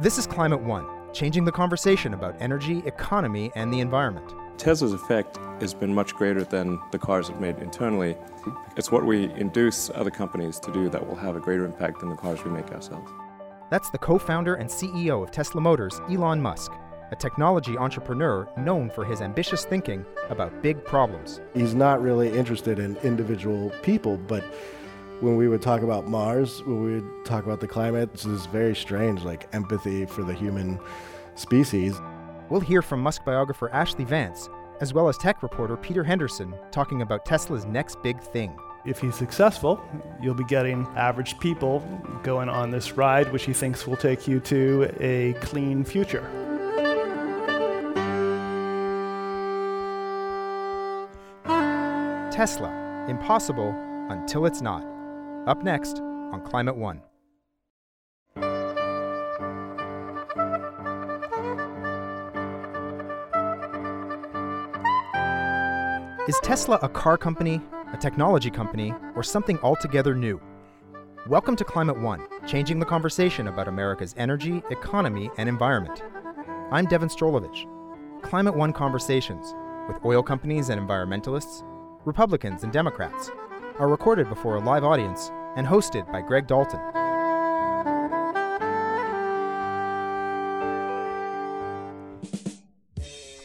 This is Climate One, changing the conversation about energy, economy, and the environment. Tesla's effect has been much greater than the cars have made internally. It's what we induce other companies to do that will have a greater impact than the cars we make ourselves. That's the co founder and CEO of Tesla Motors, Elon Musk, a technology entrepreneur known for his ambitious thinking about big problems. He's not really interested in individual people, but when we would talk about Mars, when we would talk about the climate, it's this very strange, like empathy for the human species. We'll hear from Musk biographer Ashlee Vance, as well as tech reporter Peter Henderson, talking about Tesla's next big thing. If he's successful, you'll be getting average people going on this ride, which he thinks will take you to a clean future. Tesla, impossible until it's not. Up next on Climate One. Is Tesla a car company, a technology company, or something altogether new? Welcome to Climate One, changing the conversation about America's energy, economy, and environment. I'm Devon Strolovich. Climate One conversations with oil companies and environmentalists, Republicans and Democrats, are recorded before a live audience and hosted by Greg Dalton.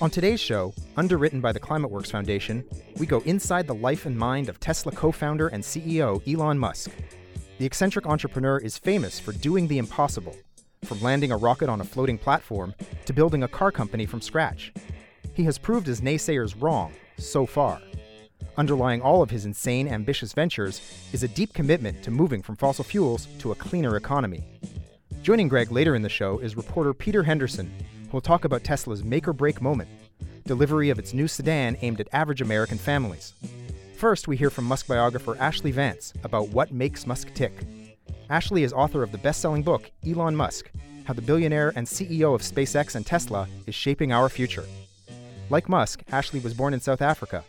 On today's show, underwritten by the ClimateWorks Foundation, we go inside the life and mind of Tesla co founder and CEO Elon Musk. The eccentric entrepreneur is famous for doing the impossible, from landing a rocket on a floating platform to building a car company from scratch. He has proved his naysayers wrong, so far. Underlying all of his insane, ambitious ventures is a deep commitment to moving from fossil fuels to a cleaner economy. Joining Greg later in the show is reporter Peter Henderson, who will talk about Tesla's make or break moment delivery of its new sedan aimed at average American families. First, we hear from Musk biographer Ashlee Vance about what makes Musk tick. Ashlee is author of the best selling book, Elon Musk How the Billionaire and CEO of SpaceX and Tesla is Shaping Our Future. Like Musk, Ashlee was born in South Africa.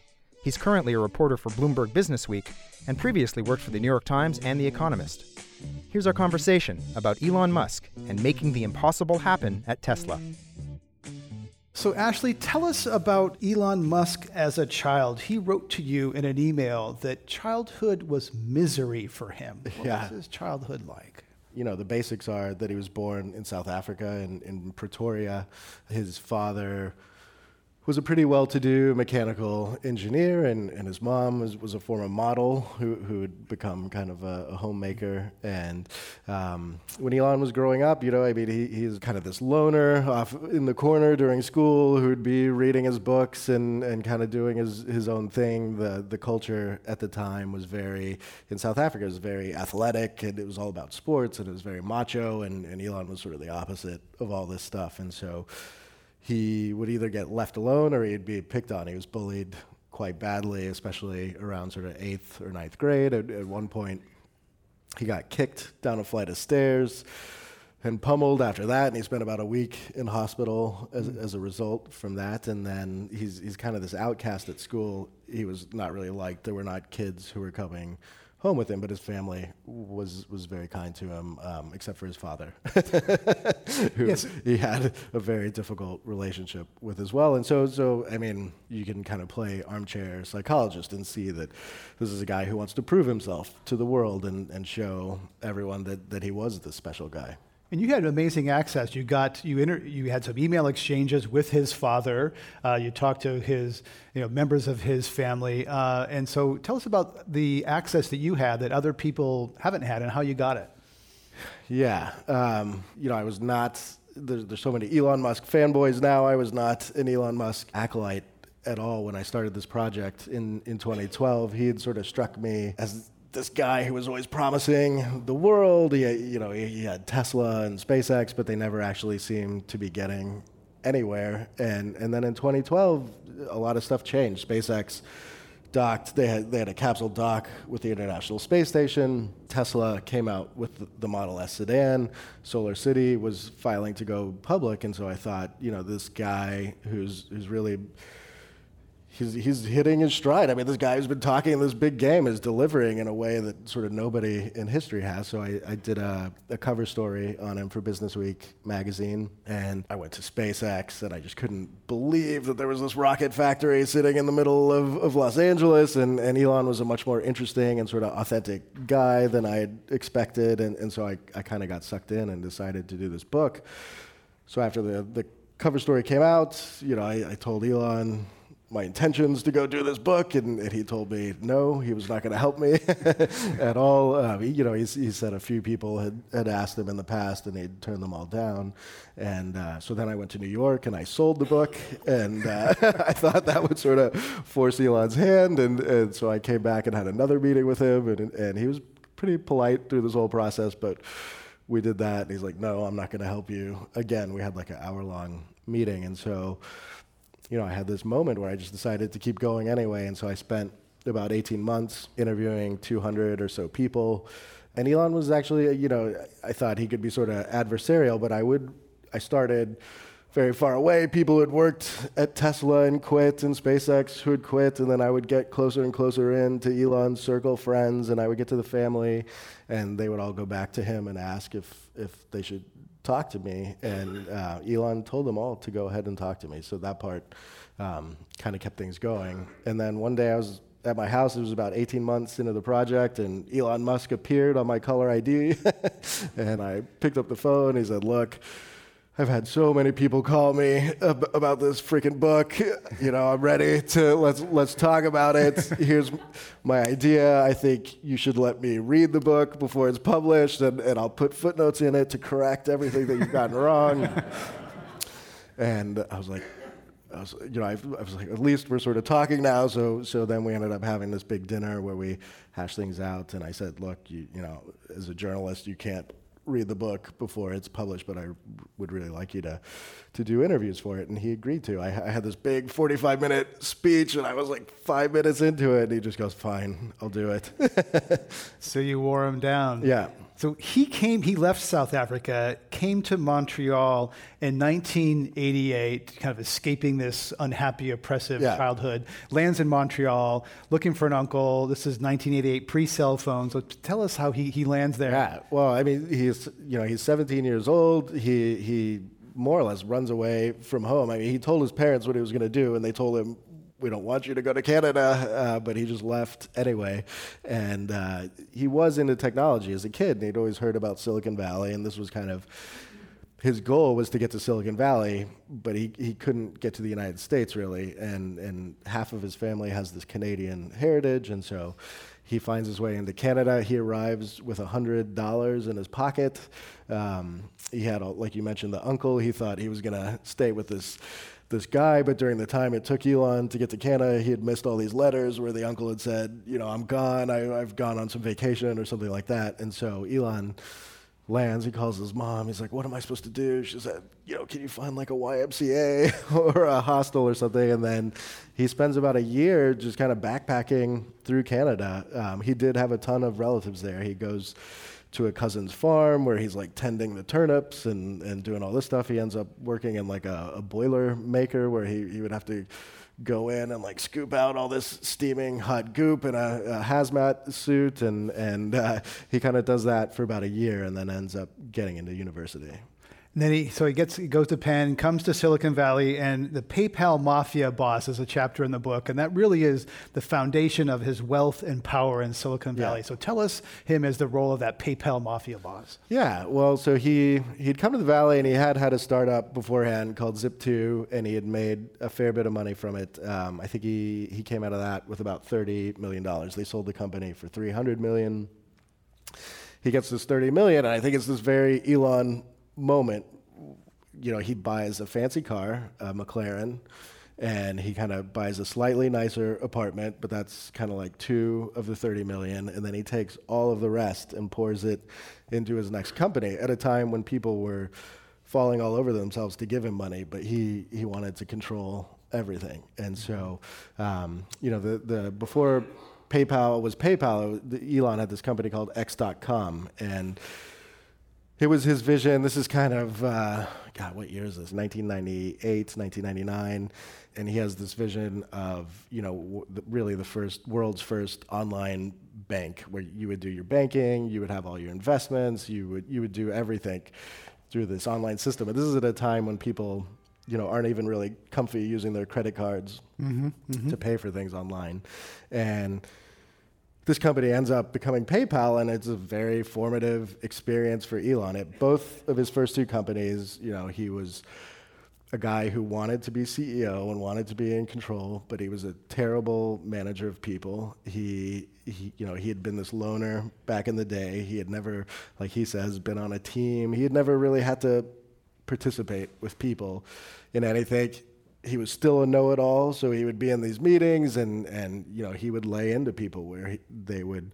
He's currently a reporter for Bloomberg Business Week and previously worked for the New York Times and The Economist. Here's our conversation about Elon Musk and making the impossible happen at Tesla. So, Ashlee, tell us about Elon Musk as a child. He wrote to you in an email that childhood was misery for him. What Yeah. was his childhood like? You know, the basics are that he was born in South Africa, in, in Pretoria. His father was a pretty well-to-do mechanical engineer, and, and his mom was, was a former model who, who had become kind of a, a homemaker. And um, when Elon was growing up, you know, I mean, he, he's kind of this loner off in the corner during school who'd be reading his books and, and kind of doing his, his own thing. The, the culture at the time was very, in South Africa, was very athletic, and it was all about sports, and it was very macho, and, and Elon was sort of the opposite of all this stuff. And so he would either get left alone or he'd be picked on. He was bullied quite badly, especially around sort of eighth or ninth grade. At, at one point, he got kicked down a flight of stairs and pummeled after that, and he spent about a week in hospital as, mm-hmm. as a result from that. And then he's, he's kind of this outcast at school. He was not really liked. There were not kids who were coming home with him, but his family was was very kind to him, um, except for his father, who Yes. he had a very difficult relationship with as well. And so, so I mean, you can kind of play armchair psychologist and see that this is a guy who wants to prove himself to the world and, and show everyone that, that he was this special guy. And you had amazing access. You got you inter- you had some email exchanges with his father. Uh, you talked to his you know members of his family. Uh, and so, tell us about the access that you had that other people haven't had, and how you got it. Yeah, um, you know, I was not. There's, there's so many Elon Musk fanboys now. I was not an Elon Musk acolyte at all when I started this project in in 2012. He had sort of struck me as this guy who was always promising the world. He, you know, he, he had Tesla and SpaceX, but they never actually seemed to be getting anywhere. And and then in 2012, a lot of stuff changed. SpaceX docked. They had they had a capsule dock with the International Space Station. Tesla came out with the, the Model S sedan. Solar City was filing to go public, and so I thought, you know, this guy who's who's really he's he's hitting his stride. I mean, this guy who's been talking this big game is delivering in a way that sort of nobody in history has. So I, I did a, a cover story on him for Business Week magazine, and I went to SpaceX, and I just couldn't believe that there was this rocket factory sitting in the middle of, of Los Angeles, and, and Elon was a much more interesting and sort of authentic guy than I had expected, and, and so I, I kind of got sucked in and decided to do this book. So after the, the cover story came out, you know, I, I told Elon, my intentions to go do this book, and, and he told me no, he was not going to help me at all. Um, he, you know, he, he, said a few people had, had asked him in the past, and he'd turned them all down. And uh, so then I went to New York and I sold the book, and uh, I thought that would sort of force Elon's hand. And, and so I came back and had another meeting with him, and, and he was pretty polite through this whole process, but we did that, and he's like, no, I'm not going to help you. Again, we had like an hour long meeting, and so you know, I had this moment where I just decided to keep going anyway. And so I spent about 18 months interviewing 200 or so people. And Elon was actually, you know, I thought he could be sort of adversarial, but I would, I started very far away. People who had worked at Tesla and quit, and SpaceX who had quit, and then I would get closer and closer in to Elon's circle friends, and I would get to the family, and they would all go back to him and ask if, if they should talk to me, and uh, Elon told them all to go ahead and talk to me. So that part um, kind of kept things going. And then one day I was at my house. It was about 18 months into the project, and Elon Musk appeared on my caller ID, and I picked up the phone. He said, "Look." I've had so many people call me ab- about this freaking book. You know, I'm ready to let's let's talk about it. Here's my idea. I think you should let me read the book before it's published, and, and I'll put footnotes in it to correct everything that you've gotten wrong. and I was like, I was, you know, I, I, was like, at least we're sort of talking now. So, so then we ended up having this big dinner where we hashed things out. And I said, look, you, you know, as a journalist, you can't read the book before it's published, but I would really like you to, to do interviews for it. And he agreed to. I, I, had this big 45 minute speech, and I was like five minutes into it, and he just goes, Fine, I'll do it. so you wore him down. Yeah. So he came, he left South Africa, came to Montreal in 1988, kind of escaping this unhappy, oppressive yeah. childhood, lands in Montreal, looking for an uncle. This is 1988, pre cell phone. So tell us how he, he lands there. Yeah, well, I mean, he's, you know, he's 17 years old. He, he more or less runs away from home. I mean, he told his parents what he was going to do, and they told him, we don't want you to go to Canada, uh, but he just left anyway. And uh, he was into technology as a kid, and he'd always heard about Silicon Valley, and this was kind of his goal was to get to Silicon Valley, but he, he couldn't get to the United States really, and, and half of his family has this Canadian heritage, and so he finds his way into Canada. He arrives with $100 in his pocket. Um, he had, a, like you mentioned, the uncle. He thought he was going to stay with this this guy, but during the time it took Elon to get to Canada, he had missed all these letters where the uncle had said, you know, I'm gone, I, have gone on some vacation or something like that. And so Elon lands, he calls his mom, he's like, what am I supposed to do? She said, you know, can you find like a YMCA or a hostel or something? And then he spends about a year just kind of backpacking through Canada. Um, he did have a ton of relatives there. He goes, to a cousin's farm where he's like tending the turnips and, and doing all this stuff. He ends up working in like a, a boiler maker where he, he would have to go in and like scoop out all this steaming hot goop in a, a hazmat suit and and uh, he kind of does that for about a year and then ends up getting into university and then he, so he gets, he goes to Penn, comes to Silicon Valley, and the PayPal mafia boss is a chapter in the book, and that really is the foundation of his wealth and power in Silicon Valley. Yeah. So tell us him as the role of that PayPal mafia boss. Yeah, well, so he he'd come to the Valley and he had had a startup beforehand called Zip2, and he had made a fair bit of money from it. Um, I think he he came out of that with about thirty million dollars. They sold the company for three hundred million. He gets this thirty million, and I think it's this very Elon moment, you know, he buys a fancy car, a McLaren, and he kind of buys a slightly nicer apartment, but that's kind of like two of the 30 million, and then he takes all of the rest and pours it into his next company at a time when people were falling all over themselves to give him money, but he, he wanted to control everything. And so, um, you know, the, the before PayPal was PayPal, Elon had this company called X.com, and it was his vision. This is kind of, uh, God, what year is this? 1998, 1999. And he has this vision of, you know, w- really the first, world's first online bank where you would do your banking, you would have all your investments, you would, you would do everything through this online system. And this is at a time when people, you know, aren't even really comfy using their credit cards Mm-hmm, mm-hmm. to pay for things online. And this company ends up becoming PayPal, and it's a very formative experience for Elon. At both of his first two companies, you know, he was a guy who wanted to be CEO and wanted to be in control, but he was a terrible manager of people. He, he, you know, he had been this loner back in the day. He had never, like he says, been on a team. He had never really had to participate with people in anything he was still a know-it-all, so he would be in these meetings, and and you know he would lay into people where he, they would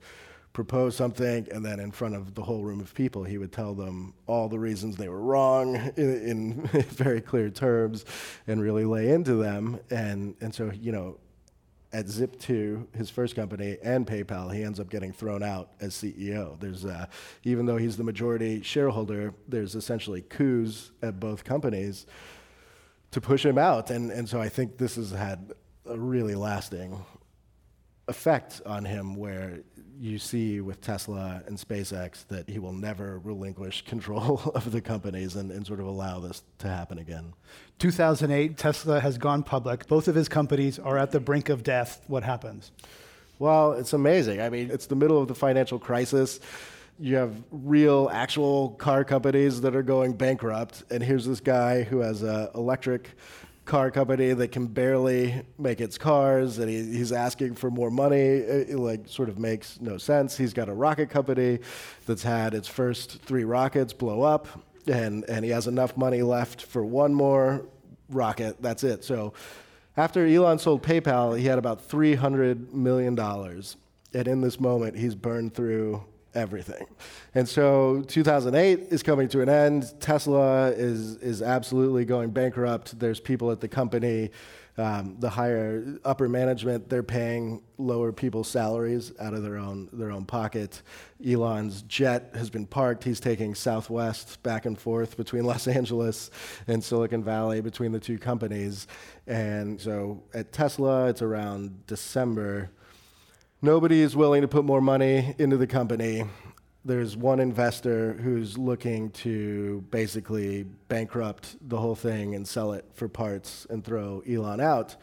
propose something, and then in front of the whole room of people, he would tell them all the reasons they were wrong in, in very clear terms, and really lay into them, and and so you know. At Zip2, his first company, and PayPal, he ends up getting thrown out as CEO. There's, uh, even though he's the majority shareholder, there's essentially coups at both companies to push him out. And, and so I think this has had a really lasting effect on him where you see with Tesla and SpaceX that he will never relinquish control of the companies and, and sort of allow this to happen again. 2008, Tesla has gone public. Both of his companies are at the brink of death. What happens? Well, it's amazing. I mean, it's the middle of the financial crisis. You have real, actual car companies that are going bankrupt, and here's this guy who has an electric car company that can barely make its cars, and he, he's asking for more money. It, it, like sort of makes no sense. He's got a rocket company that's had its first three rockets blow up, and and he has enough money left for one more rocket. That's it. So. After Elon sold PayPal, he had about $300 million. And in this moment, he's burned through everything. And so 2008 is coming to an end. Tesla is, is absolutely going bankrupt. There's people at the company, um, the higher upper management, they're paying lower people's salaries out of their own, their own pocket. Elon's jet has been parked. He's taking Southwest back and forth between Los Angeles and Silicon Valley between the two companies. And so at Tesla, it's around December Nobody is willing to put more money into the company. There's one investor who's looking to basically bankrupt the whole thing and sell it for parts and throw Elon out.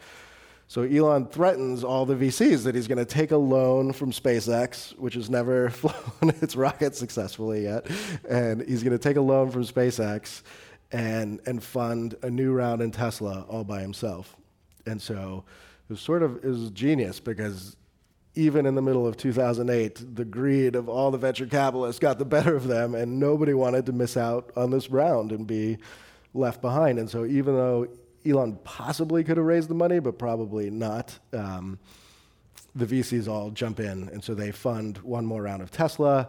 So Elon threatens all the VCs that he's going to take a loan from SpaceX, which has never flown its rocket successfully yet, and he's going to take a loan from SpaceX and and fund a new round in Tesla all by himself. And so it was sort of it was genius because even in the middle of 2008, the greed of all the venture capitalists got the better of them, and nobody wanted to miss out on this round and be left behind. And so, even though Elon possibly could have raised the money, but probably not, um, the VCs all jump in, and so they fund one more round of Tesla.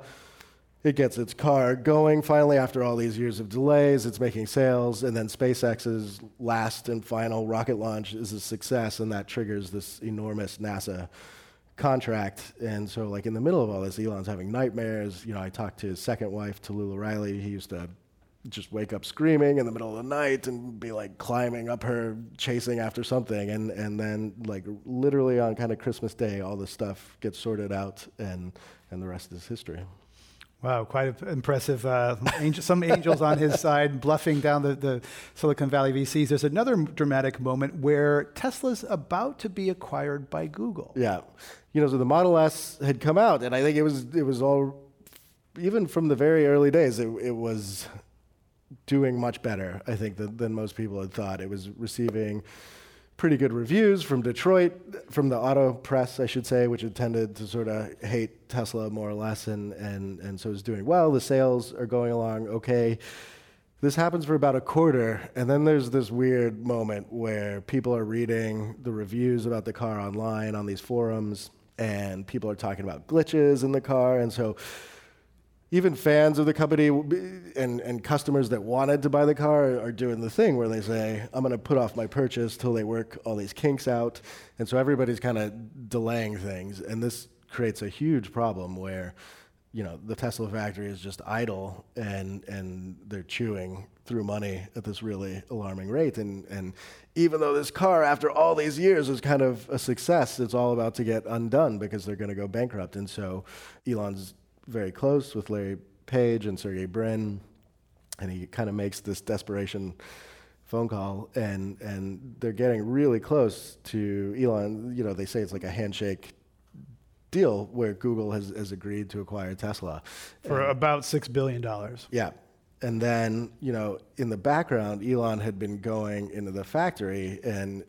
It gets its car going finally after all these years of delays. It's making sales, and then SpaceX's last and final rocket launch is a success, and that triggers this enormous NASA contract. And so, like in the middle of all this, Elon's having nightmares. You know, I talked to his second wife, Talulah Riley. He used to just wake up screaming in the middle of the night and be like climbing up her, chasing after something. And and then like literally on kind of Christmas Day, all this stuff gets sorted out, and and the rest is history. Wow, quite impressive. Uh, angel, some angels on his side bluffing down the, the Silicon Valley VCs. There's another dramatic moment where Tesla's about to be acquired by Google. Yeah. You know, so the Model S had come out, and I think it was, it was all, even from the very early days, it, it was doing much better, I think, than, than most people had thought. It was receiving pretty good reviews from Detroit, from the auto press, I should say, which had tended to sort of hate Tesla more or less, and, and, and so it's doing well. The sales are going along okay. This happens for about a quarter, and then there's this weird moment where people are reading the reviews about the car online on these forums, and people are talking about glitches in the car, and so even fans of the company and, and customers that wanted to buy the car are doing the thing where they say, I'm going to put off my purchase till they work all these kinks out. And so everybody's kind of delaying things. And this creates a huge problem where you know, the Tesla factory is just idle and and they're chewing through money at this really alarming rate. And and even though this car, after all these years, is kind of a success, it's all about to get undone because they're going to go bankrupt. And so Elon's very close with Larry Page and Sergey Brin, and he kind of makes this desperation phone call and and they're getting really close to Elon. You know, they say it's like a handshake deal where Google has, has agreed to acquire Tesla. For And- about $6 billion. yeah. And then, you know, in the background, Elon had been going into the factory and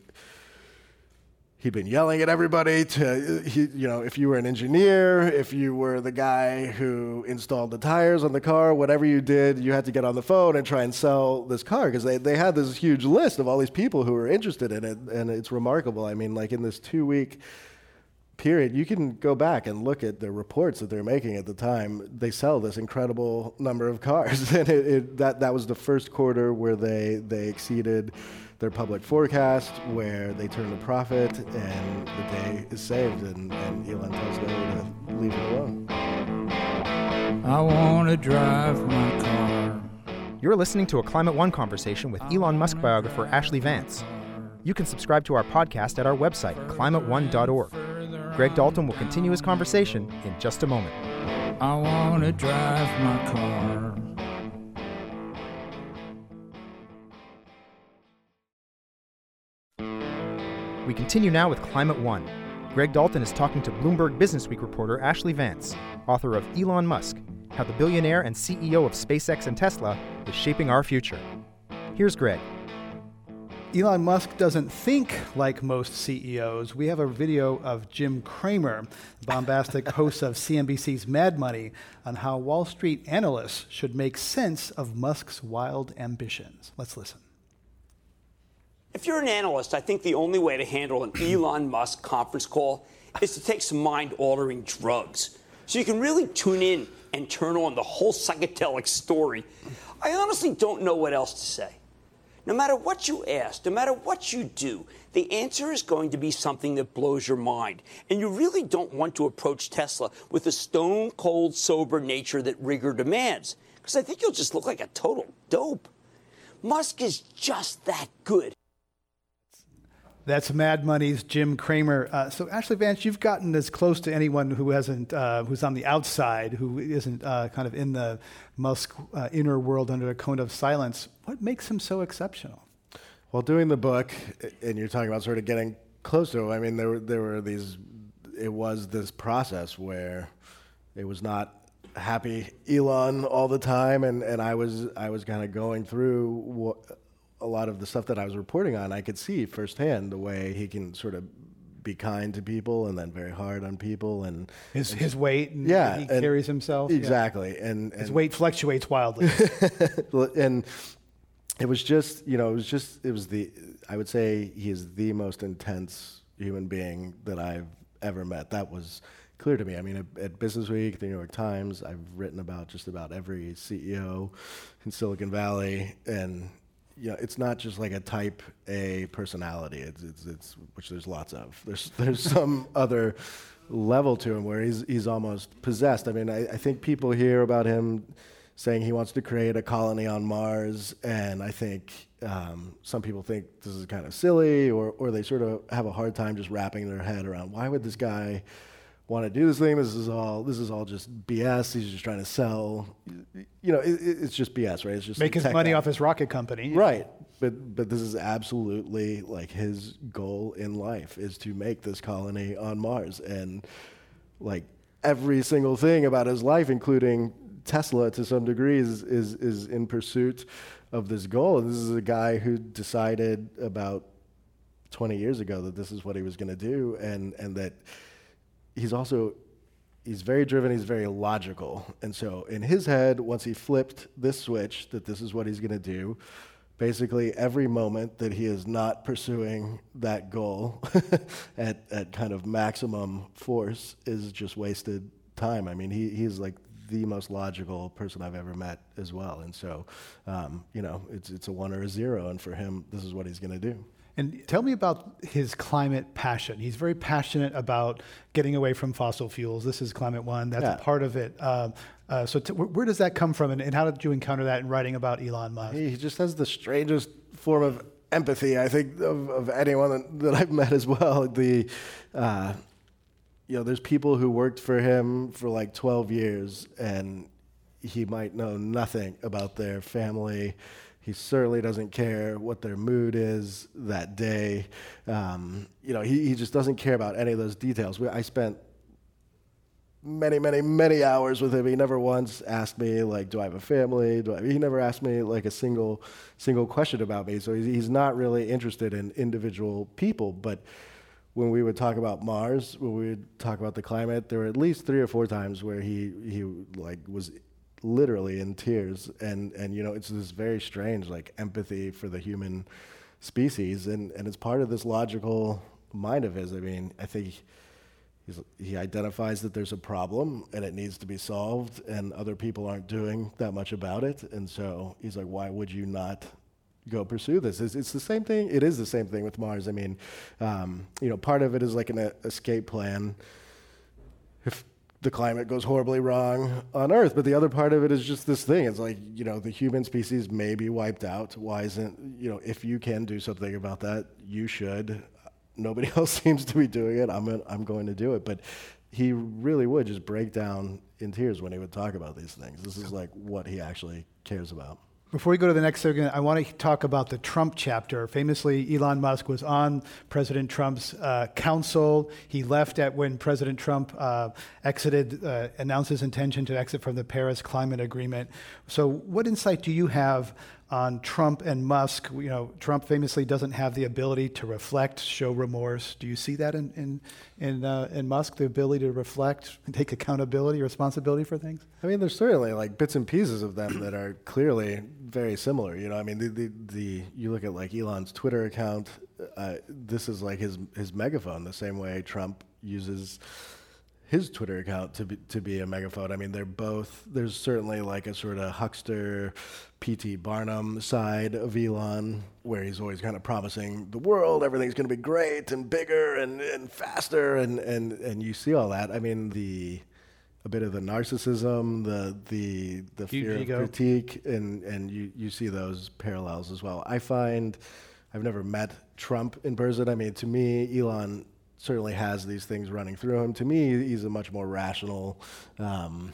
he'd been yelling at everybody to, he, you know, if you were an engineer, if you were the guy who installed the tires on the car, whatever you did, you had to get on the phone and try and sell this car because they, they had this huge list of all these people who were interested in it. And it's remarkable. I mean, like in this two week period, you can go back and look at the reports that they're making at the time. They sell this incredible number of cars, and it, it, that that was the first quarter where they they exceeded their public forecast, where they turned a profit, and the day is saved. And, and Elon tells Larry to leave it alone. I want to drive my car. You're listening to a Climate One conversation with Elon Musk biographer Ashlee Vance. You can subscribe to our podcast at our website, climateone.org. Greg Dalton will continue his conversation in just a moment. I want to drive my car. We continue now with Climate One. Greg Dalton is talking to Bloomberg Businessweek reporter Ashlee Vance, author of Elon Musk How the Billionaire and CEO of SpaceX and Tesla is Shaping Our Future. Here's Greg. Elon Musk doesn't think like most CEOs. We have a video of Jim Cramer, bombastic host of CNBC's Mad Money, on how Wall Street analysts should make sense of Musk's wild ambitions. Let's listen. If you're an analyst, I think the only way to handle an Elon Musk conference call is to take some mind altering drugs. So you can really tune in and turn on the whole psychedelic story. I honestly don't know what else to say. No matter what you ask, no matter what you do, the answer is going to be something that blows your mind. And you really don't want to approach Tesla with the stone cold sober nature that rigor demands, because I think you'll just look like a total dope. Musk is just that good. That's Mad Money's Jim Cramer. Uh, so, Ashlee Vance, you've gotten as close to anyone who hasn't, uh, who's on the outside, who isn't uh, kind of in the Musk uh, inner world under a cone of silence. What makes him so exceptional? Well, doing the book, and you're talking about sort of getting close to him. I mean, there were there were these. It was this process where it was not happy Elon all the time, and, and I was I was kind of going through what, a lot of the stuff that I was reporting on. I could see firsthand the way he can sort of be kind to people and then very hard on people, and His, his weight, and yeah, he and- carries himself. yeah. exactly, and, and His weight fluctuates wildly. and it was just you know it was just it was the i would say he is the most intense human being that i've ever met that was clear to me i mean at, at business week the new york times i've written about just about every ceo in silicon valley and know it's not just like a type a personality. It's it's, it's which there's lots of. There's there's some other level to him where he's he's almost possessed. I mean i, I think people hear about him saying he wants to create a colony on Mars, and I think um, some people think this is kind of silly, or or they sort of have a hard time just wrapping their head around why would this guy want to do this thing? This is all this is all just BS. He's just trying to sell. You know, it, it- it's just BS, right? It's just Make his money guy. off his rocket company. Right. But but this is absolutely like his goal in life is to make this colony on Mars and like every single thing about his life including Tesla to some degree is is is in pursuit of this goal and this is a guy who decided about 20 years ago that this is what he was going to do and and that he's also he's very driven he's very logical. And so in his head once he flipped this switch that this is what he's going to do basically every moment that he is not pursuing that goal at, at kind of maximum force is just wasted time. I mean he, he's like the most logical person I've ever met as well, and so, um, you know, it's it's a one or a zero, and for him, this is what he's going to do. And tell me about his climate passion. He's very passionate about getting away from fossil fuels. This is Climate One. That's Yeah. a part of it. Um, uh, so, t- where, where does that come from, and, and how did you encounter that in writing about Elon Musk? He just has the strangest form of empathy, I think, of, of anyone that, that I've met as well. The, uh, you know, there's people who worked for him for like 12 years, and he might know nothing about their family. He certainly doesn't care what their mood is that day. Um, you know, he, he just doesn't care about any of those details. We, I spent many, many, many hours with him. He never once asked me like, "Do I have a family?" He never asked me like a single, single question about me. So he's, he's not really interested in individual people. But when we would talk about Mars, when we would talk about the climate, there were at least three or four times where he he like was literally in tears, and and you know it's this very strange like empathy for the human species, and and it's part of this logical mind of his. I mean, I think. He identifies that there's a problem and it needs to be solved, and other people aren't doing that much about it. And so he's like, why would you not go pursue this? It's, it's the same thing. It is the same thing with Mars. I mean, um, you know, part of it is like an uh, escape plan the climate goes horribly wrong on Earth, but the other part of it is just this thing. It's like, you know, the human species may be wiped out. Why isn't, you know, if you can do something about that, you should nobody else seems to be doing it. I'm, gonna, I'm going to do it. But he really would just break down in tears when he would talk about these things. This is like what he actually cares about. Before we go to the next segment, I want to talk about the Trump chapter. Famously, Elon Musk was on President Trump's uh, council. He left at when President Trump uh, exited, uh, announced his intention to exit from the Paris Climate Agreement. So, what insight do you have on Trump and Musk? You know, Trump famously doesn't have the ability to reflect, show remorse. Do you see that in in in, uh, in Musk, the ability to reflect and take accountability, responsibility for things? I mean, there's certainly like bits and pieces of them that are clearly very similar. You know, I mean, the the, the you look at like Elon's Twitter account. Uh, this is like his his megaphone, the same way Trump uses his Twitter account to be, to be a megaphone. I mean, they're both. There's certainly like a sort of huckster, P.T. Barnum side of Elon, where he's always kind of promising the world everything's going to be great and bigger and, and faster, and, and and you see all that. I mean, the a bit of the narcissism, the the the Huge fear ego. of critique, and and you you see those parallels as well. I find I've never met Trump in person. I mean, to me, Elon certainly has these things running through him. To me, he's a much more rational. Um,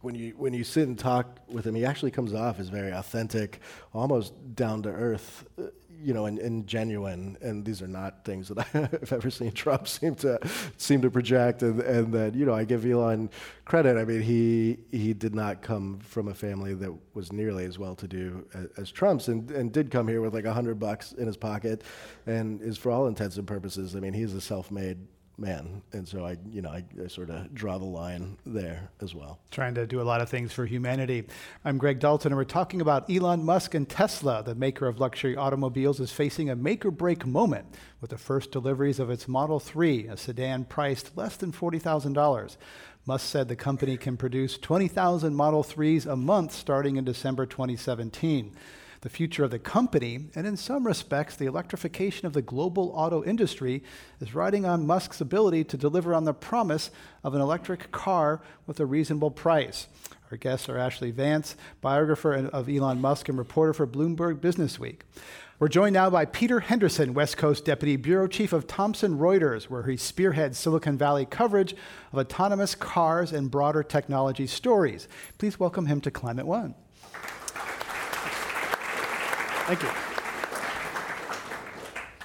when you when you sit and talk with him, he actually comes off as very authentic, almost down to earth, uh, you know, and, and genuine. And these are not things that I've ever seen Trump seem to seem to project. And, and that you know, I give Elon credit. I mean, he he did not come from a family that was nearly as well to do as, as Trump's, and, and did come here with like a hundred bucks in his pocket, and is for all intents and purposes. I mean, he's a self-made man, and so I, you know, I, I sort of draw the line there as well. trying to do a lot of things for humanity. I'm Greg Dalton, and we're talking about Elon Musk and Tesla. The maker of luxury automobiles is facing a make or break moment with the first deliveries of its Model 3, a sedan priced less than $40,000. Musk said the company can produce 20,000 Model 3s a month starting in December 2017 the future of the company, and in some respects, the electrification of the global auto industry is riding on Musk's ability to deliver on the promise of an electric car with a reasonable price. Our guests are Ashlee Vance, biographer of Elon Musk and reporter for Bloomberg Businessweek. We're joined now by Peter Henderson, West Coast Deputy Bureau Chief of Thomson Reuters, where he spearheads Silicon Valley coverage of autonomous cars and broader technology stories. Please welcome him to Climate One. Thank you.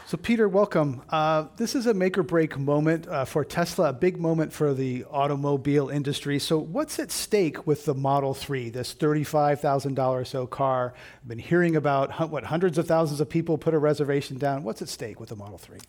So, Peter, welcome. Uh, this is a make or break moment uh, for Tesla, a big moment for the automobile industry. So, what's at stake with the Model 3, this $35,000 or so car? I've been hearing about what hundreds of thousands of people put a reservation down. What's at stake with the Model 3?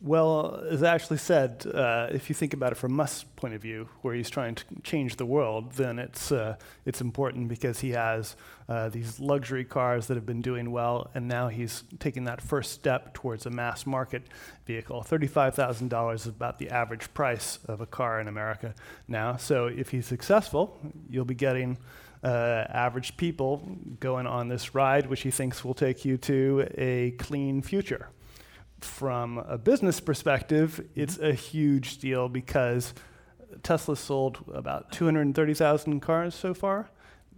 Well, as Ashlee said, uh, if you think about it from Musk's point of view, where he's trying to change the world, then it's uh, it's important because he has uh, these luxury cars that have been doing well, and now he's taking that first step towards a mass market vehicle. Thirty-five thousand dollars is about the average price of a car in America now. So if he's successful, you'll be getting. Uh, average people going on this ride, which he thinks will take you to a clean future. From a business perspective, it's a huge deal because Tesla sold about 230,000 cars so far.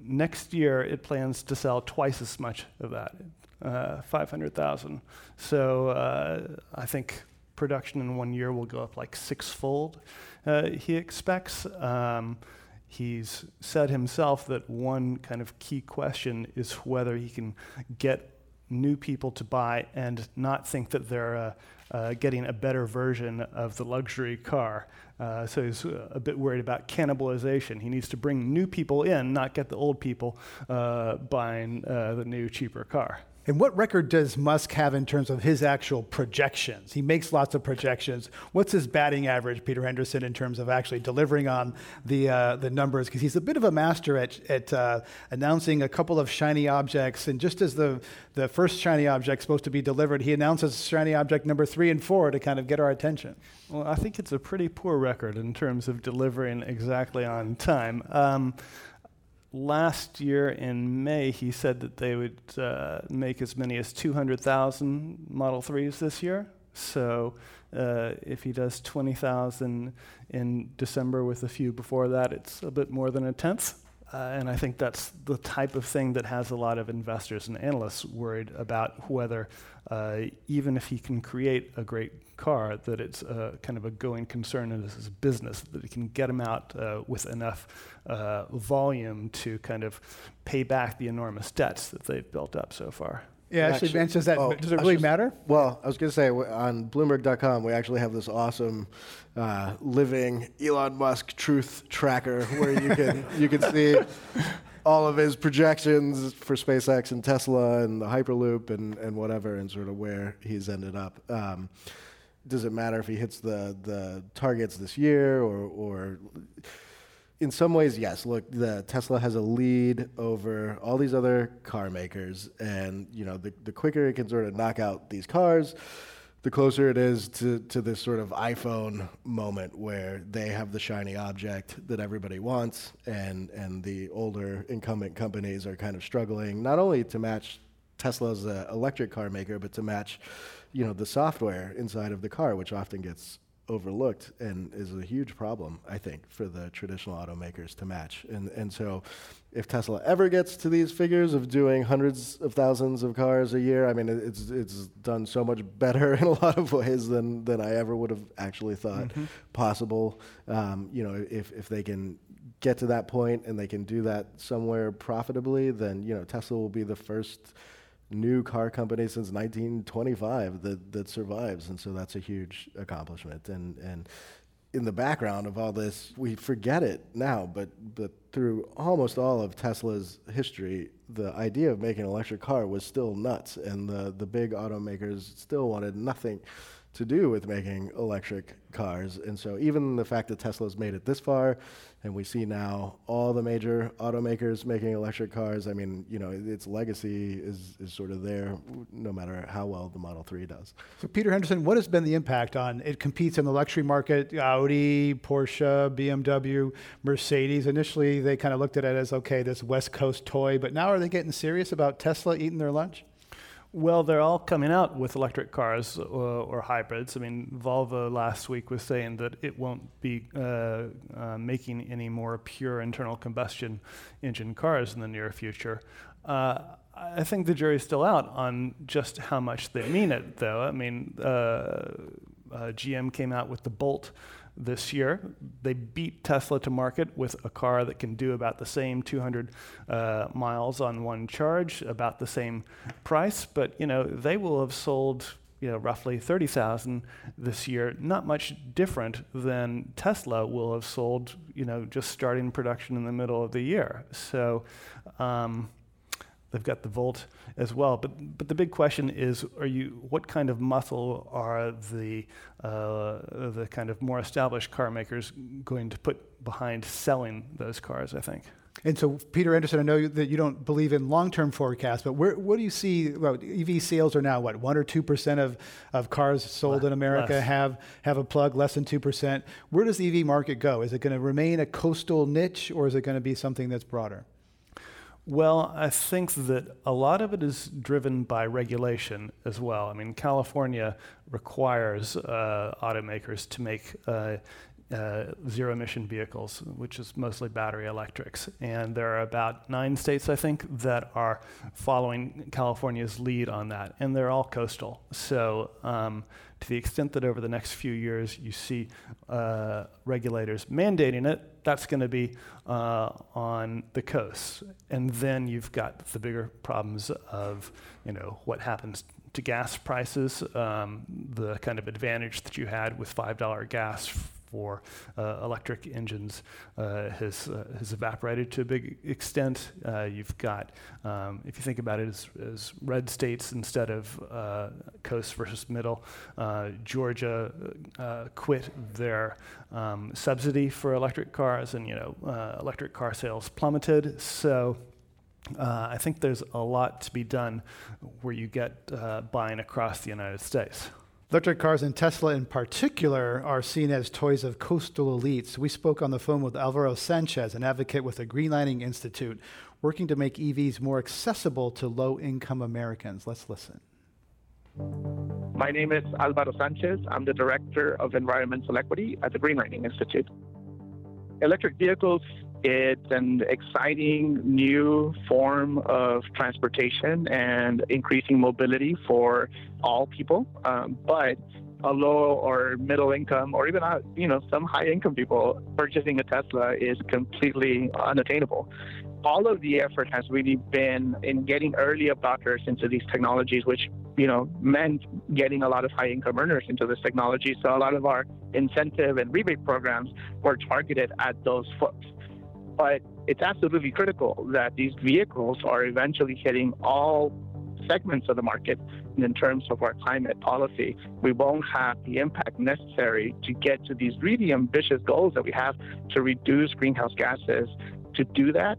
Next year, it plans to sell twice as much of that, uh, 500,000. So uh, I think production in one year will go up like sixfold, uh, he expects. Um, he's said himself that one kind of key question is whether he can get new people to buy and not think that they're uh, uh, getting a better version of the luxury car. Uh, so he's uh, a bit worried about cannibalization. He needs to bring new people in, not get the old people uh, buying uh, the new, cheaper car. And what record does Musk have in terms of his actual projections? He makes lots of projections. What's his batting average, Peter Henderson, in terms of actually delivering on the uh, the numbers? Because he's a bit of a master at, at uh, announcing a couple of shiny objects. And just as the, the first shiny object is supposed to be delivered, he announces shiny object number three and four to kind of get our attention. Well, I think it's a pretty poor record in terms of delivering exactly on time. Um, last year in May, he said that they would uh, make as many as 200,000 Model 3s this year. So uh, if he does 20,000 in December with a few before that, it's a bit more than a tenth. Uh, and I think that's the type of thing that has a lot of investors and analysts worried about whether, uh, even if he can create a great car, that it's uh, kind of a going concern in his business, that he can get them out uh, with enough uh, volume to kind of pay back the enormous debts that they've built up so far. Yeah, actually, actually does that oh, does it really matter? Well, I was going to say on Bloomberg.com we actually have this awesome uh, living Elon Musk truth tracker where you can you can see all of his projections for SpaceX and Tesla and the Hyperloop and, and whatever and sort of where he's ended up. Um, does it matter if he hits the the targets this year or or in some ways, yes. Look, the Tesla has a lead over all these other car makers, and you know, the, the quicker it can sort of knock out these cars, the closer it is to, to this sort of iPhone moment where they have the shiny object that everybody wants, and and the older incumbent companies are kind of struggling not only to match Tesla's uh, electric car maker, but to match, you know, the software inside of the car, which often gets overlooked and is a huge problem, I think, for the traditional automakers to match. And and so, if Tesla ever gets to these figures of doing hundreds of thousands of cars a year, I mean, it's it's done so much better in a lot of ways than than I ever would have actually thought mm-hmm. possible. Um, you know, if if they can get to that point and they can do that somewhere profitably, then you know Tesla will be the first new car company since 1925 that, that survives. And so that's a huge accomplishment. And, and in the background of all this, we forget it now, but, but through almost all of Tesla's history, the idea of making an electric car was still nuts. And the, the big automakers still wanted nothing to do with making electric cars. And so even the fact that Tesla's made it this far, and we see now all the major automakers making electric cars, I mean, you know, its legacy is, is sort of there no matter how well the Model 3 does. So Peter Henderson, what has been the impact on, it competes in the luxury market, Audi, Porsche, BMW, Mercedes. Initially, they kind of looked at it as, okay, this West Coast toy, but now are they getting serious about Tesla eating their lunch? Well, they're all coming out with electric cars or, uh, or, hybrids. I mean, Volvo last week was saying that it won't be uh, uh, making any more pure internal combustion engine cars in the near future. Uh, I think the jury's still out on just how much they mean it, though. I mean, uh, uh, GM came out with the Bolt this year. They beat Tesla to market with a car that can do about the same 200 uh, miles on one charge, about the same price. But you know, they will have sold you know roughly 30,000 this year. Not much different than Tesla will have sold. You know, just starting production in the middle of the year. So. Um, They've got the Volt as well. But, but the big question is, are you, what kind of muscle are the, uh, the kind of more established car makers going to put behind selling those cars, I think? And so, Peter Henderson, I know that you don't believe in long-term forecasts, but where, what do you see? Well, EV sales are now what one or two percent of, of cars sold in America less. have have a plug, less than two percent. Where does the EV market go? Is it going to remain a coastal niche, or is it going to be something that's broader? Well, I think that a lot of it is driven by regulation as well. I mean, California requires uh, automakers to make uh, uh, zero emission vehicles, which is mostly battery electrics. And there are about nine states, I think, that are following California's lead on that. And they're all coastal. So, um, to the extent that over the next few years you see uh, regulators mandating it, that's going to be uh, on the coasts. And then you've got the bigger problems of, you know, what happens to gas prices, um, the kind of advantage that you had with $5 gas for uh, electric engines uh, has, uh, has evaporated to a big extent. Uh, you've got, um, if you think about it as, as red states instead of coast versus middle, Georgia quit their um, subsidy for electric cars, and you know electric car sales plummeted. So. Uh, I think there's a lot to be done where you get uh, buying across the United States. Electric cars and Tesla in particular are seen as toys of coastal elites. We spoke on the phone with Alvaro Sanchez, an advocate with the Greenlining Institute, working to make EVs more accessible to low income Americans. Let's listen. My name is Alvaro Sanchez. I'm the Director of Environmental Equity at the Greenlining Institute. Electric vehicles it's an exciting new form of transportation and increasing mobility for all people. Um, but a low or middle income, or even uh, you know some high income people purchasing a Tesla is completely unattainable. All of the effort has really been in getting early adopters into these technologies, which you know meant getting a lot of high income earners into this technology. So a lot of our incentive and rebate programs were targeted at those folks. But it's absolutely critical that these vehicles are eventually hitting all segments of the market. And in terms of our climate policy, we won't have the impact necessary to get to these really ambitious goals that we have to reduce greenhouse gases. To do that,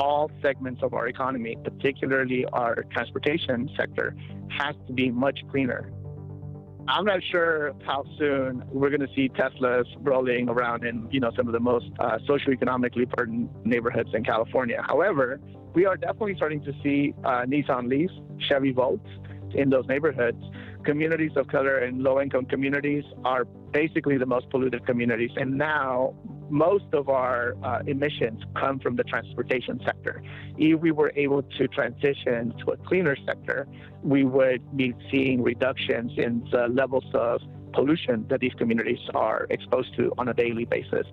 all segments of our economy, particularly our transportation sector, has to be much cleaner. I'm not sure how soon we're going to see Teslas rolling around in, you know, some of the most uh, socioeconomically burdened neighborhoods in California. However, we are definitely starting to see uh, Nissan Leafs, Chevy Volts in those neighborhoods. Communities of color and low-income communities are basically the most polluted communities, and now most of our uh, emissions come from the transportation sector. If we were able to transition to a cleaner sector, we would be seeing reductions in the levels of pollution that these communities are exposed to on a daily basis.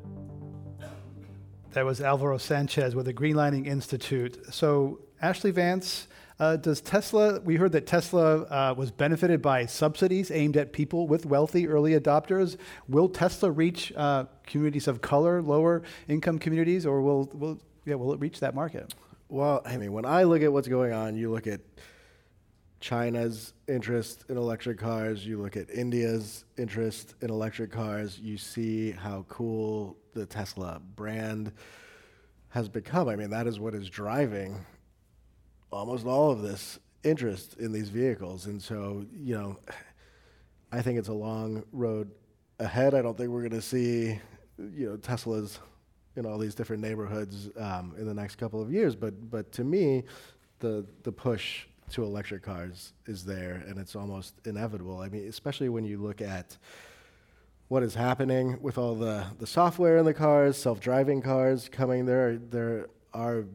That was Alvaro Sanchez with the Greenlining Institute. So, Ashlee Vance, uh, does Tesla, we heard that Tesla uh, was benefited by subsidies aimed at people with wealthy early adopters. Will Tesla reach uh, communities of color, lower income communities, or will, will, yeah, will it reach that market? Well, I mean, when I look at what's going on, you look at China's interest in electric cars, you look at India's interest in electric cars, you see how cool the Tesla brand has become. I mean, that is what is driving almost all of this interest in these vehicles. And so, you know, I think it's a long road ahead. I don't think we're going to see, you know, Teslas in all these different neighborhoods um, in the next couple of years. But, but to me, the, the push to electric cars is there, and it's almost inevitable. I mean, especially when you look at what is happening with all the, the software in the cars, self-driving cars coming there. There are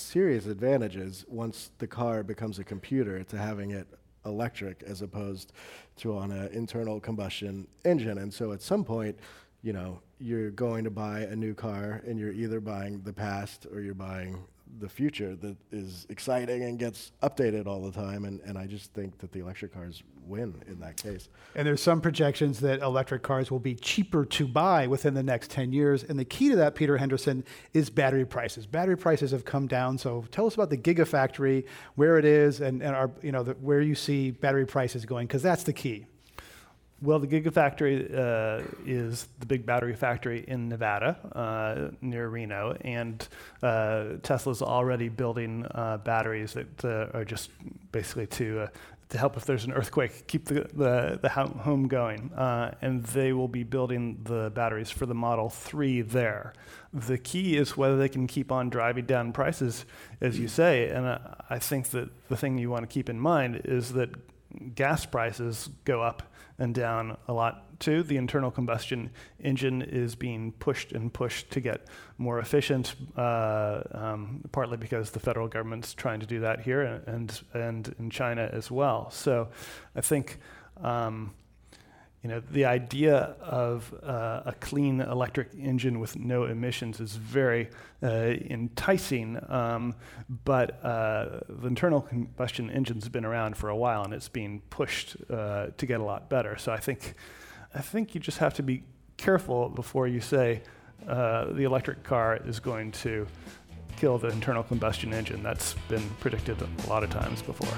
serious advantages once the car becomes a computer to having it electric as opposed to on an internal combustion engine. And so at some point, you know, you're going to buy a new car and you're either buying the past or you're buying the future that is exciting and gets updated all the time. And, and I just think that the electric cars win in that case. And there's some projections that electric cars will be cheaper to buy within the next 10 years. And the key to that, Peter Henderson, is battery prices. Battery prices have come down. So tell us about the Gigafactory, where it is, and, and our, you know, the, where you see battery prices going, because that's the key. Well, the Gigafactory uh, is the big battery factory in Nevada uh, near Reno, and uh, Tesla's already building uh, batteries that uh, are just basically to uh, to help if there's an earthquake, keep the, the, the home going. Uh, and they will be building the batteries for the Model 3 there. The key is whether they can keep on driving down prices, as you say. And I think that the thing you want to keep in mind is that gas prices go up and down a lot too. The internal combustion engine is being pushed and pushed to get more efficient, uh, um, partly because the federal government's trying to do that here and, and in China as well. So I think um, you know, the idea of uh, a clean electric engine with no emissions is very uh, enticing, um, but uh, the internal combustion engine's been around for a while and it's being pushed uh, to get a lot better. So I think, I think you just have to be careful before you say uh, the electric car is going to kill the internal combustion engine. That's been predicted a lot of times before.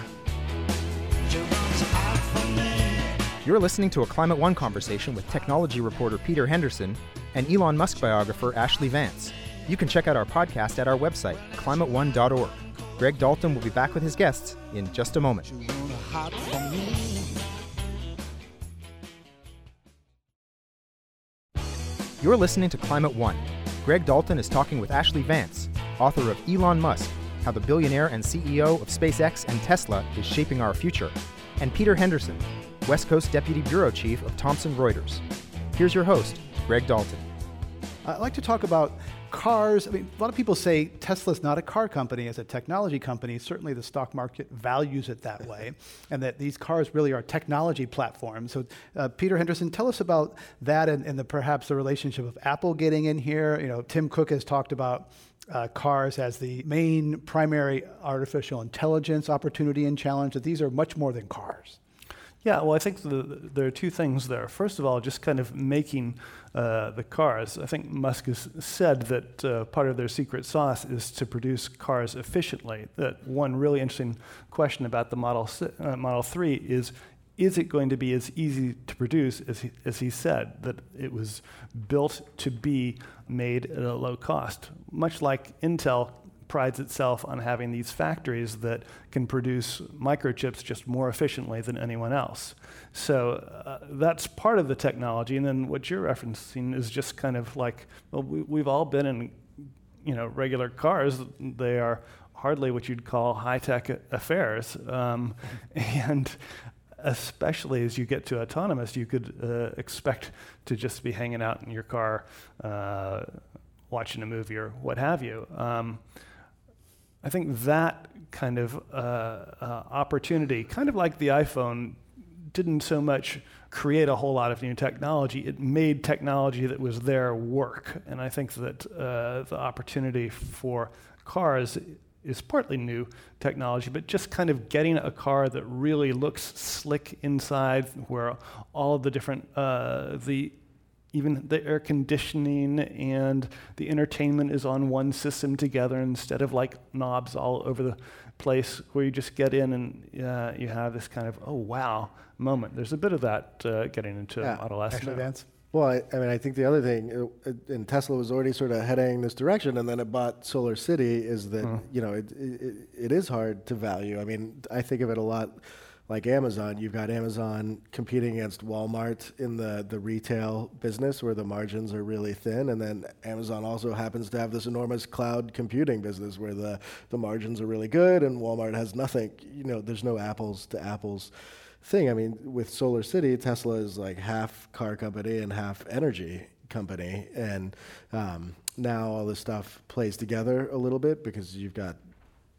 You're listening to a Climate One conversation with technology reporter Peter Henderson and Elon Musk biographer Ashlee Vance. You can check out our podcast at our website, climateone.org. Greg Dalton will be back with his guests in just a moment. You're listening to Climate One. Greg Dalton is talking with Ashlee Vance, author of Elon Musk How the Billionaire and CEO of SpaceX and Tesla is Shaping Our Future, and Peter Henderson, West Coast Deputy Bureau Chief of Thomson Reuters. Here's your host, Greg Dalton. I'd like to talk about cars. I mean, a lot of people say Tesla's not a car company, it's a technology company. Certainly, the stock market values it that way, and that these cars really are technology platforms. So, uh, Peter Henderson, tell us about that and, and the, perhaps the relationship of Apple getting in here. You know, Tim Cook has talked about uh, cars as the main primary artificial intelligence opportunity and challenge. That these are much more than cars. Yeah, well, I think the, there are two things there. First of all, just kind of making uh, the cars. I think Musk has said that uh, part of their secret sauce is to produce cars efficiently. That one really interesting question about the Model uh, Model Three is. Is it going to be as easy to produce as he, as he said, that it was built to be made at a low cost? Much like Intel prides itself on having these factories that can produce microchips just more efficiently than anyone else. So uh, that's part of the technology. And then what you're referencing is just kind of like, well, we, have all been in, you know, regular cars. They are hardly what you'd call high-tech affairs. Um, and especially as you get to autonomous, you could uh, expect to just be hanging out in your car, uh, watching a movie or what have you. Um, I think that kind of uh, uh, opportunity, kind of like the iPhone, didn't so much create a whole lot of new technology. It made technology that was there work. And I think that uh, the opportunity for cars is partly new technology, but just kind of getting a car that really looks slick inside, where all of the different uh, the even the air conditioning and the entertainment is on one system together instead of like knobs all over the place where you just get in and uh, you have this kind of oh wow moment. There's a bit of that uh, getting into yeah. Model S. Ashlee Vance. Well, I, I, mean, I think the other thing, uh, and Tesla was already sort of heading this direction, and then it bought SolarCity. Is that mm. you know it, it, it is hard to value. I mean, I think of it a lot like Amazon, you've got Amazon competing against Walmart in the, the retail business where the margins are really thin. And then Amazon also happens to have this enormous cloud computing business where the, the margins are really good and Walmart has nothing. You know, there's no apples to apples thing. I mean, with SolarCity, Tesla is like half car company and half energy company. And um, now all this stuff plays together a little bit because you've got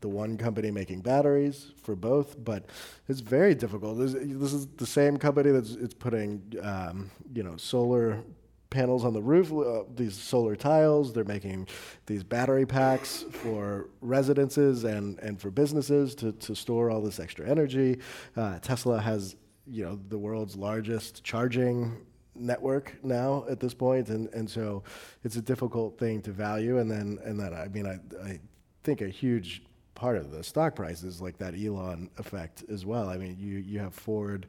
the one company making batteries for both, but it's very difficult. This, this is the same company that's it's putting um, you know solar panels on the roof, uh, these solar tiles. They're making these battery packs for residences and, and for businesses to, to store all this extra energy. Uh, Tesla has you know the world's largest charging network now at this point, and, and so it's a difficult thing to value. And then and then I mean I, I think a huge part of the stock prices, like that Elon effect as well. I mean, you, you have Ford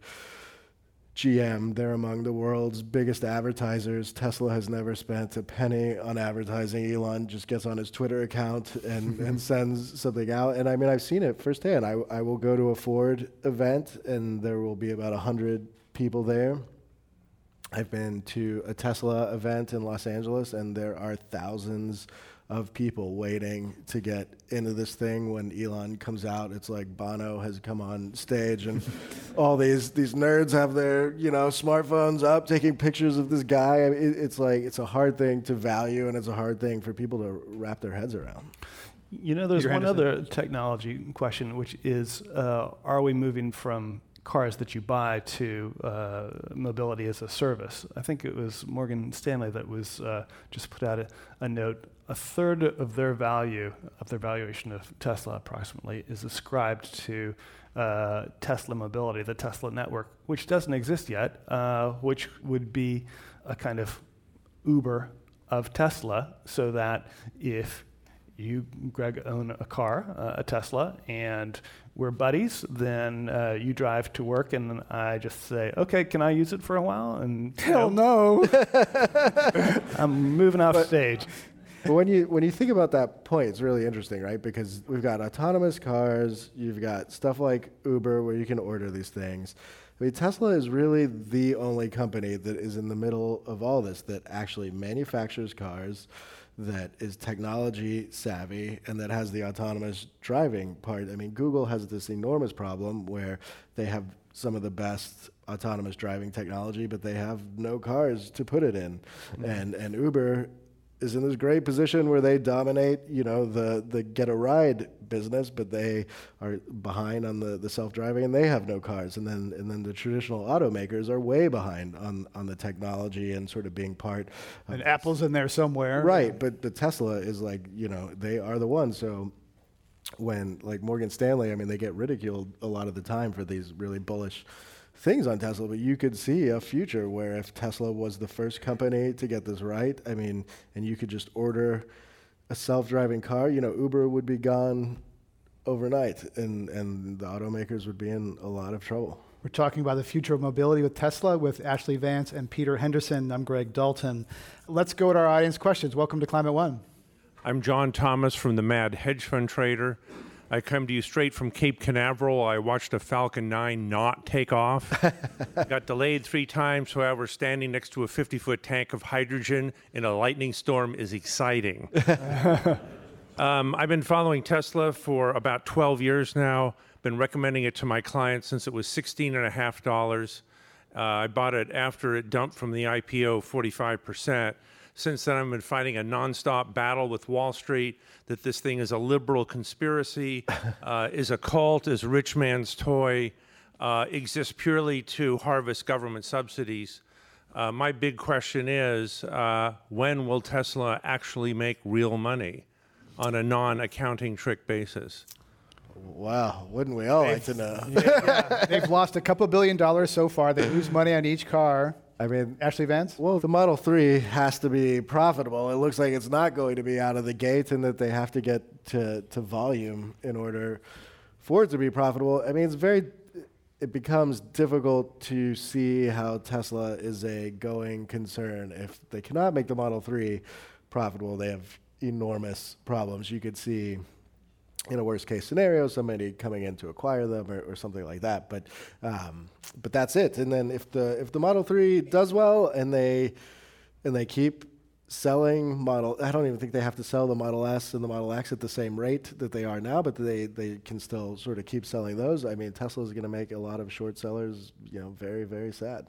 GM, they're among the world's biggest advertisers. Tesla has never spent a penny on advertising. Elon just gets on his Twitter account and, and sends something out. And I mean, I've seen it firsthand. I, I will go to a Ford event and there will be about 100 people there. I've been to a Tesla event in Los Angeles and there are thousands of people waiting to get into this thing when Elon comes out. It's like Bono has come on stage and all these these nerds have their you know smartphones up taking pictures of this guy. I mean, it, it's like it's a hard thing to value and it's a hard thing for people to wrap their heads around. You know, there's one other technology question, which is, uh, are we moving from cars that you buy to uh, mobility as a service. I think it was Morgan Stanley that was uh, just put out a, a, note a third of their value, of their valuation of Tesla approximately, is ascribed to uh, Tesla Mobility, the Tesla network, which doesn't exist yet, uh, which would be a kind of Uber of Tesla, so that if you, Greg, own a car, uh, a Tesla, and we're buddies, then uh, you drive to work, and I just say, "Okay, can I use it for a while?" And hell no, I'm moving off but, stage but when you when you think about that point, it's really interesting, right? Because we've got autonomous cars, you've got stuff like Uber where you can order these things. I mean, Tesla is really the only company that is in the middle of all this that actually manufactures cars, that is technology savvy, and that has the autonomous driving part. I mean, Google has this enormous problem where they have some of the best autonomous driving technology, but they have no cars to put it in. Mm-hmm. And and Uber is in this great position where they dominate, you know, the, the get a ride business, but they are behind on the, the self-driving and they have no cars. And then and then the traditional automakers are way behind on, on the technology and sort of being part Of And Apple's in there somewhere. Right, but the Tesla is like, you know, they are the ones. So when like Morgan Stanley, I mean, they get ridiculed a lot of the time for these really bullish things on Tesla, but you could see a future where if Tesla was the first company to get this right, I mean, and you could just order a self-driving car, you know, Uber would be gone overnight, and and the automakers would be in a lot of trouble. We're talking about the future of mobility with Tesla with Ashlee Vance and Peter Henderson. I'm Greg Dalton. Let's go to our audience questions. Welcome to Climate One. I'm John Thomas from the Mad Hedge Fund Trader. I come to you straight from Cape Canaveral. I watched a Falcon 9 not take off. Got delayed three times, however, standing next to a 50 foot tank of hydrogen in a lightning storm is exciting. um, I've been following Tesla for about 12 years now, been recommending it to my clients since it was $16.5. Uh, I bought it after it dumped from the IPO 45%. Since then, I've been fighting a nonstop battle with Wall Street that this thing is a liberal conspiracy, uh, is a cult, is a rich man's toy, uh, exists purely to harvest government subsidies. Uh, my big question is uh, when will Tesla actually make real money on a non accounting trick basis? Wow, wouldn't we all they've, like to know? yeah, yeah. They've lost a couple billion dollars so far. They lose money on each car. I mean, Ashlee Vance? Well, the Model 3 has to be profitable. It looks like it's not going to be out of the gate and that they have to get to, to volume in order for it to be profitable. I mean, it's very, it becomes difficult to see how Tesla is a going concern. If they cannot make the Model 3 profitable, they have enormous problems. You could see in a worst case scenario, somebody coming in to acquire them or, or something like that. But um, but that's it. And then if the if the Model Three does well and they and they keep selling model I don't even think they have to sell the Model S and the Model X at the same rate that they are now, but they, they can still sort of keep selling those. I mean Tesla is going to make a lot of short sellers, you know, very very sad.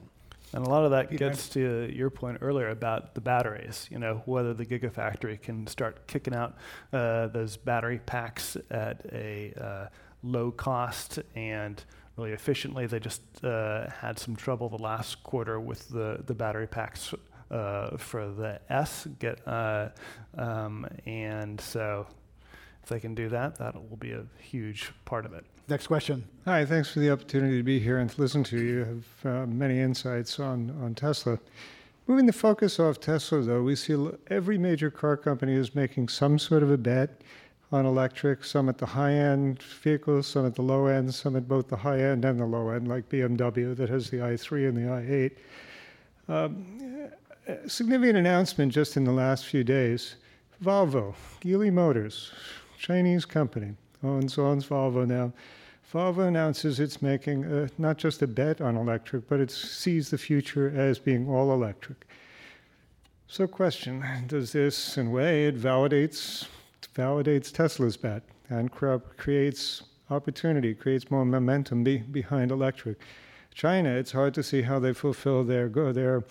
And a lot of that gets to your point earlier about the batteries, you know, whether the Gigafactory can start kicking out uh, those battery packs at a uh, low cost and really efficiently. They just uh, had some trouble the last quarter with the, the battery packs uh, for the S. Get, uh, um, and so if they can do that, that will be a huge part of it. Next question. Hi, thanks for the opportunity to be here and to listen to you. You have uh, many insights on, on Tesla. Moving the focus off Tesla, though, we see every major car company is making some sort of a bet on electric, some at the high end vehicles, some at the low end, some at both the high end and the low end, like BMW that has the i3 and the i8. Um, a significant announcement just in the last few days Volvo, Geely Motors, Chinese company, owns, owns Volvo now. Volvo announces it's making a, not just a bet on electric, but it sees the future as being all electric. So, question: Does this, in a way, it validates validates Tesla's bet and creates opportunity, creates more momentum be, behind electric. China, it's hard to see how they fulfill their their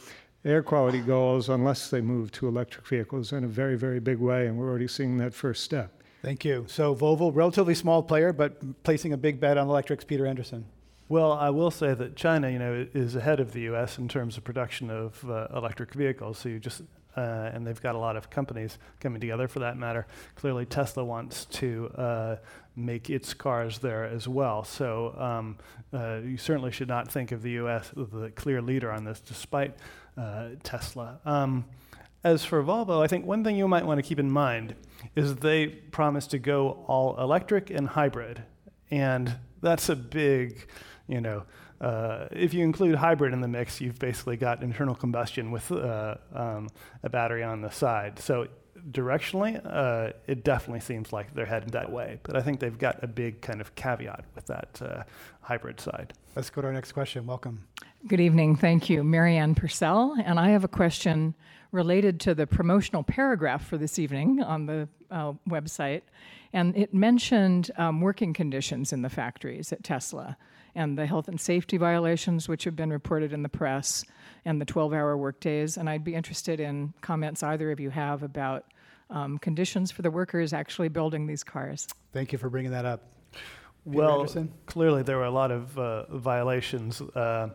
air quality goals unless they move to electric vehicles in a very, very big way, and we're already seeing that first step. Thank you. So Volvo, relatively small player, but placing a big bet on electrics. Peter Henderson. Well, I will say that China, you know, is ahead of the U.S. in terms of production of uh, electric vehicles. So you just uh, and they've got a lot of companies coming together for that matter. Clearly, Tesla wants to uh, make its cars there as well. So um, uh, you certainly should not think of the U.S. as the clear leader on this, despite uh, Tesla. Um, as for Volvo, I think one thing you might want to keep in mind is they promised to go all electric and hybrid, and that's a big, you know. Uh, if you include hybrid in the mix, you've basically got internal combustion with uh, um, a battery on the side. So directionally, uh, it definitely seems like they're heading that way. But I think they've got a big kind of caveat with that uh, hybrid side. Let's go to our next question. Welcome. Good evening. Thank you. Marianne Purcell. And I have a question related to the promotional paragraph for this evening on the uh, website. And it mentioned um, working conditions in the factories at Tesla and the health and safety violations which have been reported in the press and the 12 hour workdays. And I'd be interested in comments either of you have about um, conditions for the workers actually building these cars. Thank you for bringing that up. Peter well, Henderson? clearly there were a lot of uh, violations. Uh,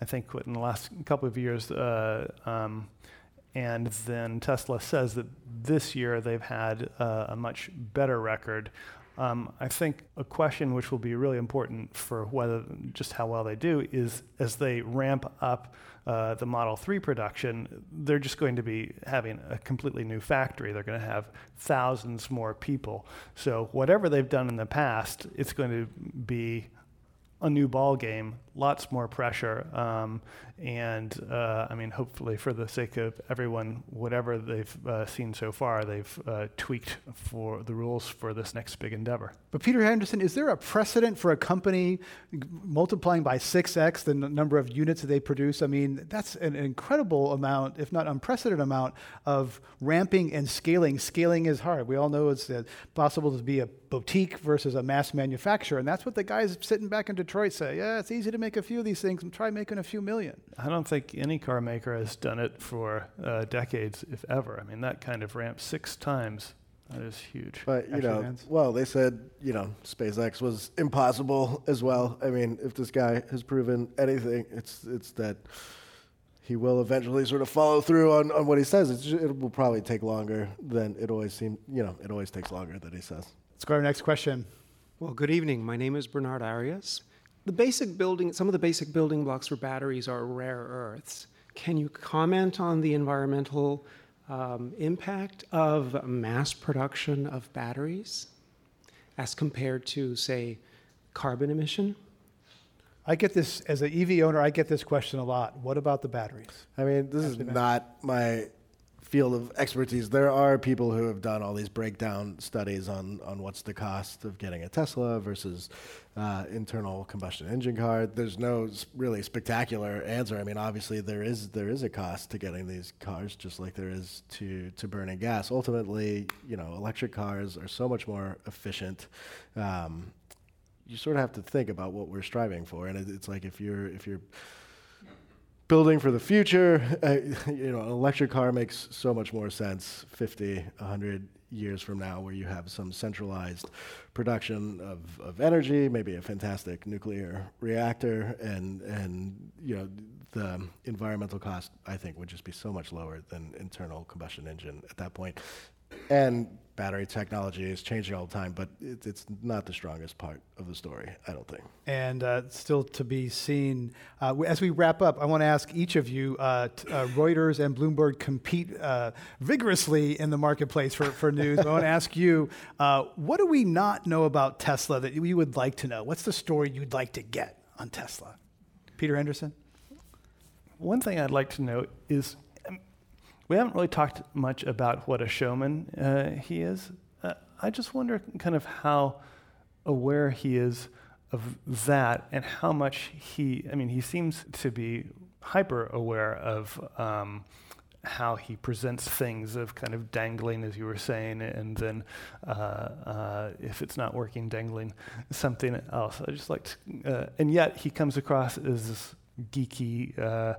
I think in the last couple of years, uh, um, and then Tesla says that this year they've had uh, a much better record. Um, I think a question which will be really important for whether just how well they do is as they ramp up uh, the Model 3 production, they're just going to be having a completely new factory. They're going to have thousands more people. So whatever they've done in the past, it's going to be a new ball game, lots more pressure, um, and uh, I mean, hopefully, for the sake of everyone, whatever they've uh, seen so far, they've uh, tweaked for the rules for this next big endeavor. But Peter Henderson, is there a precedent for a company multiplying by six x the n- number of units that they produce? I mean, that's an incredible amount, if not unprecedented amount, of ramping and scaling. Scaling is hard. We all know it's uh, possible to be a boutique versus a mass manufacturer, and that's what the guys sitting back in Detroit say. Yeah, it's easy to make a few of these things and try making a few million. I don't think any car maker has done it for uh, decades, if ever. I mean, that kind of ramp six times. That is huge. But you know, well, they said you know SpaceX was impossible as well. I mean, if this guy has proven anything, it's it's that he will eventually sort of follow through on, on what he says. Just, it will probably take longer than it always seems. You know, it always takes longer than he says. Let's go to our next question. Well, good evening. My name is Bernard Arias the basic building, some of the basic building blocks for batteries are rare earths. Can you comment on the environmental um, impact of mass production of batteries as compared to, say, carbon emission? I get this as an EV owner. I get this question a lot. What about the batteries? I mean, this is not my field of expertise. There are people who have done all these breakdown studies on, on what's the cost of getting a Tesla versus uh, internal combustion engine car. There's no really spectacular answer. I mean, obviously there is there is a cost to getting these cars, just like there is to to burning gas. Ultimately, you know, electric cars are so much more efficient. Um, you sort of have to think about what we're striving for, and it, it's like if you're if you're building for the future. Uh, you know, an electric car makes so much more sense 50, 100 years from now, where you have some centralized production of, of energy, maybe a fantastic nuclear reactor, and and you know the environmental cost I think would just be so much lower than internal combustion engine at that point. And battery technology is changing all the time, but it, it's not the strongest part of the story, I don't think. And uh, still to be seen. Uh, as we wrap up, I want to ask each of you uh, t- uh, Reuters and Bloomberg compete uh, vigorously in the marketplace for, for news. I want to ask you uh, what do we not know about Tesla that you would like to know? What's the story you'd like to get on Tesla? Peter Henderson? One thing I'd like to note is we haven't really talked much about what a showman uh, he is. Uh, I just wonder kind of how aware he is of that and how much he, I mean, he seems to be hyper aware of um, how he presents things of kind of dangling, as you were saying, and then uh, uh, if it's not working, dangling something else. I just like to, uh, and yet he comes across as this geeky uh,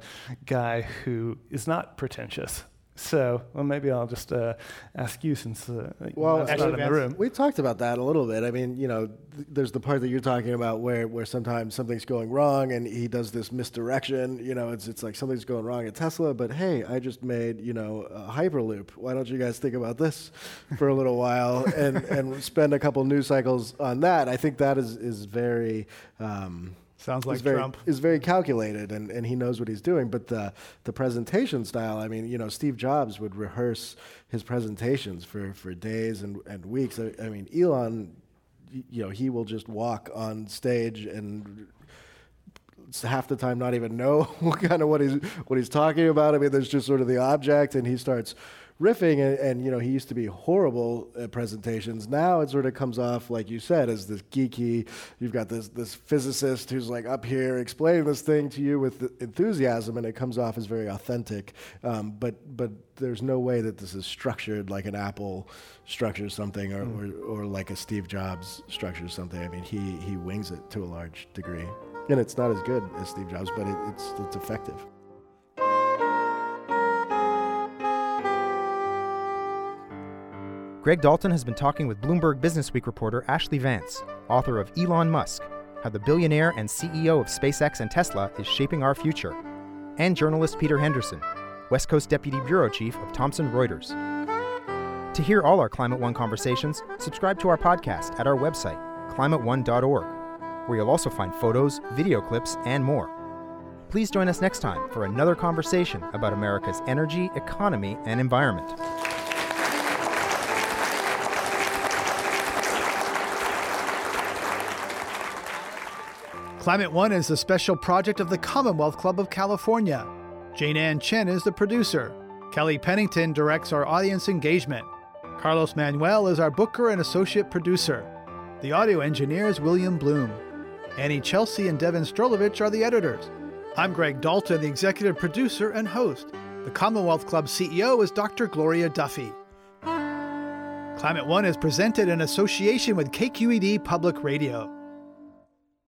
guy who is not pretentious. So, well, maybe I'll just uh, ask you since uh, well, not in the room. We talked about that a little bit. I mean, you know, th- there's the part that you're talking about where, where sometimes something's going wrong and he does this misdirection. You know, it's it's like something's going wrong at Tesla, but hey, I just made you know a Hyperloop. Why don't you guys think about this for a little while and and spend a couple news cycles on that? I think that is is very. Um, Sounds like is very, Trump. Is very calculated and, and he knows what he's doing. But the the presentation style, I mean, you know, Steve Jobs would rehearse his presentations for, for days and, and weeks. I, I mean, Elon, you know, he will just walk on stage and half the time not even know kind of what he's what he's talking about. I mean, there's just sort of the object, and he starts riffing, and, and, you know he used to be horrible at presentations. Now it sort of comes off like you said as this geeky. You've got this this physicist who's like up here explaining this thing to you with enthusiasm, and it comes off as very authentic. Um, but but there's no way that this is structured like an Apple structures something, or, mm. or, or like a Steve Jobs structures something. I mean, he he wings it to a large degree, and it's not as good as Steve Jobs, but it, it's it's effective. Greg Dalton has been talking with Bloomberg Businessweek reporter Ashlee Vance, author of Elon Musk How the Billionaire and CEO of SpaceX and Tesla is Shaping Our Future, and journalist Peter Henderson, West Coast Deputy Bureau Chief of Thomson Reuters. To hear all our Climate One conversations, subscribe to our podcast at our website, climateone.org, where you'll also find photos, video clips, and more. Please join us next time for another conversation about America's energy, economy, and environment. Climate One is a special project of the Commonwealth Club of California. Jane Ann Chen is the producer. Kelly Pennington directs our audience engagement. Carlos Manuel is our booker and associate producer. The audio engineer is William Bloom. Annie Chelsea and Devin Strolovich are the editors. I'm Greg Dalton, the executive producer and host. The Commonwealth Club CEO is Dr. Gloria Duffy. Climate One is presented in association with KQED Public Radio.